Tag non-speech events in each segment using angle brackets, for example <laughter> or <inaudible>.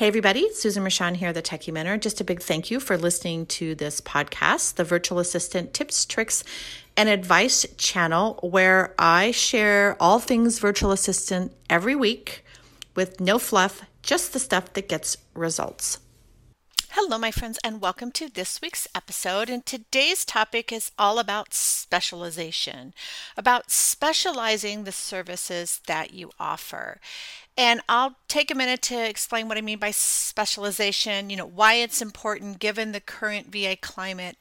Hey, everybody, Susan Rochon here, the Techie Mentor. Just a big thank you for listening to this podcast, the Virtual Assistant Tips, Tricks, and Advice channel, where I share all things virtual assistant every week with no fluff, just the stuff that gets results. Hello, my friends, and welcome to this week's episode. And today's topic is all about specialization, about specializing the services that you offer. And I'll take a minute to explain what I mean by specialization, you know, why it's important given the current VA climate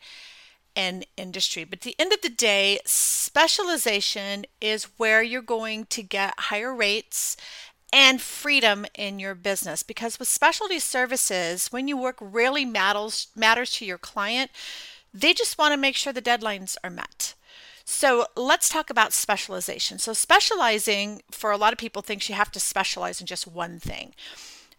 and industry. But at the end of the day, specialization is where you're going to get higher rates and freedom in your business because with specialty services when you work really matters matters to your client they just want to make sure the deadlines are met so let's talk about specialization. So, specializing for a lot of people thinks you have to specialize in just one thing.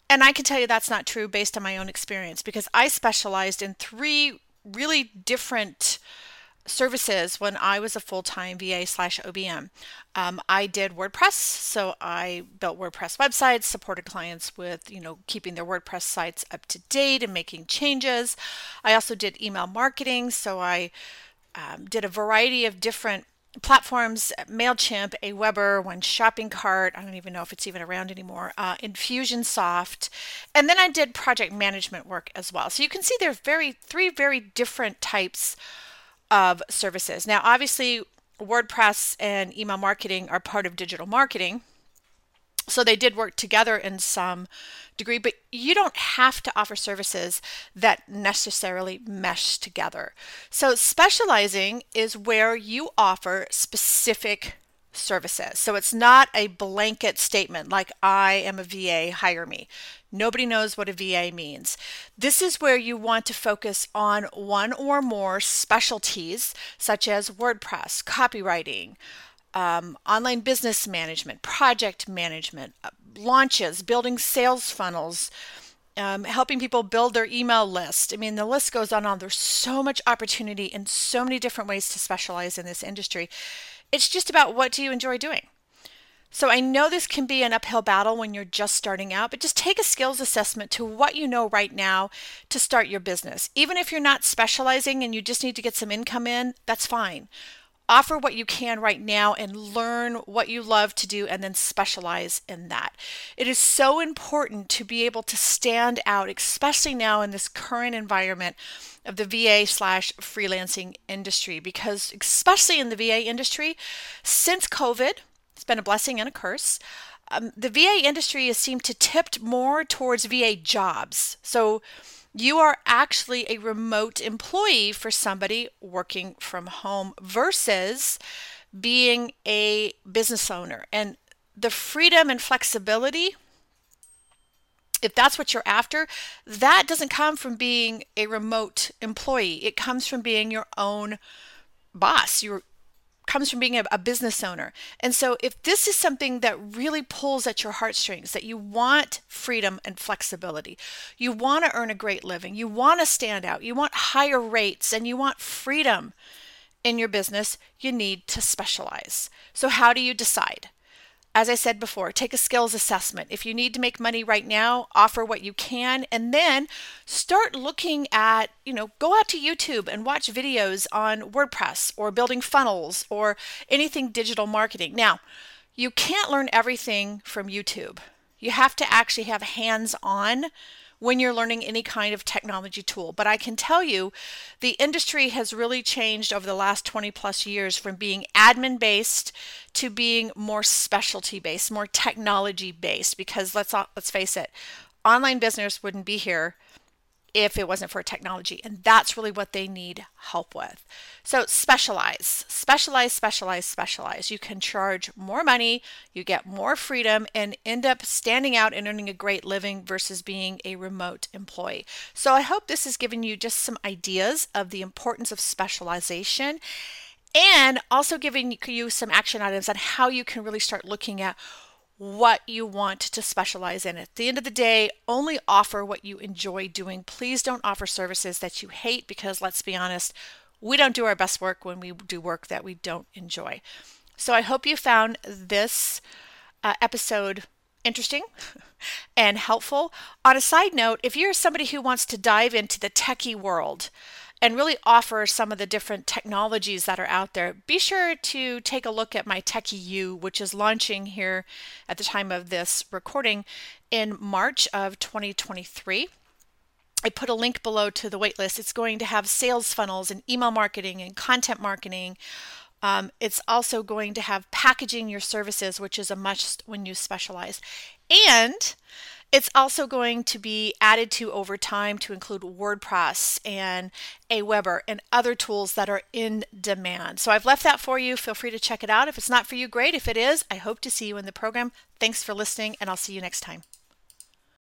And I can tell you that's not true based on my own experience because I specialized in three really different services when I was a full time VA slash OBM. Um, I did WordPress, so I built WordPress websites, supported clients with you know keeping their WordPress sites up to date and making changes. I also did email marketing, so I um, did a variety of different platforms MailChimp, Aweber, One Shopping Cart. I don't even know if it's even around anymore. Uh, Infusionsoft. And then I did project management work as well. So you can see there's very three very different types of services. Now, obviously, WordPress and email marketing are part of digital marketing. So they did work together in some degree, but you don't have to offer services that necessarily mesh together. So specializing is where you offer specific services. So it's not a blanket statement like I am a VA, hire me. Nobody knows what a VA means. This is where you want to focus on one or more specialties such as WordPress, copywriting, um, online business management, project management, uh, launches, building sales funnels, um, helping people build their email list. I mean, the list goes on and on. There's so much opportunity and so many different ways to specialize in this industry. It's just about what do you enjoy doing. So I know this can be an uphill battle when you're just starting out, but just take a skills assessment to what you know right now to start your business. Even if you're not specializing and you just need to get some income in, that's fine offer what you can right now and learn what you love to do and then specialize in that. It is so important to be able to stand out, especially now in this current environment of the VA slash freelancing industry, because especially in the VA industry, since COVID, it's been a blessing and a curse. Um, the VA industry has seemed to tipped more towards VA jobs. So you are actually a remote employee for somebody working from home versus being a business owner. And the freedom and flexibility, if that's what you're after, that doesn't come from being a remote employee. It comes from being your own boss. You're comes from being a, a, business owner. And so, if this is something that really pulls at your heartstrings, that you want freedom and flexibility, you want to earn a great living, you want to stand out, you want higher rates, and you want freedom in your business, you need to specialize. So, how do you decide? As I said before, take a skills assessment. If you need to make money right now, offer what you can and then start looking at, you know, go out to YouTube and watch videos on WordPress or building funnels or anything digital marketing. Now, you can't learn everything from YouTube. You have to actually have hands on when you're learning any kind of technology tool. But I can tell you the industry has really changed over the last 20 plus years from being admin based to being more specialty based, more technology based because let's let's face it, online business wouldn't be here if it wasn't for technology. And that's really what they need help with. So specialize, specialize, specialize, specialize. You can charge more money, you get more freedom, and end up standing out and earning a great living versus being a remote employee. So I hope this has given you just some ideas of the importance of specialization and also giving you some action items on how you can really start looking at what you want to specialize in. At the end of the day, only offer what you enjoy doing. Please don't offer services that you hate because let's be honest, we don't do our best work when we do work that we don't enjoy. So I hope you found this uh, episode interesting <laughs> and helpful. On a side note, if you're somebody who wants to dive into the techie world, and really offer some of the different technologies that are out there, be sure to take a look at my Techie U, which is launching here at the time of this recording in March of 2023. I put a link below to the waitlist. It's going to have sales funnels and email marketing and content marketing. Um, it's also going to have packaging your services, which is a must when you specialize. And it's also going to be added to over time to include WordPress and Aweber and other tools that are in demand. So I've left that for you. Feel free to check it out. If it's not for you, great. If it is, I hope to see you in the program. Thanks for listening, and I'll see you next time.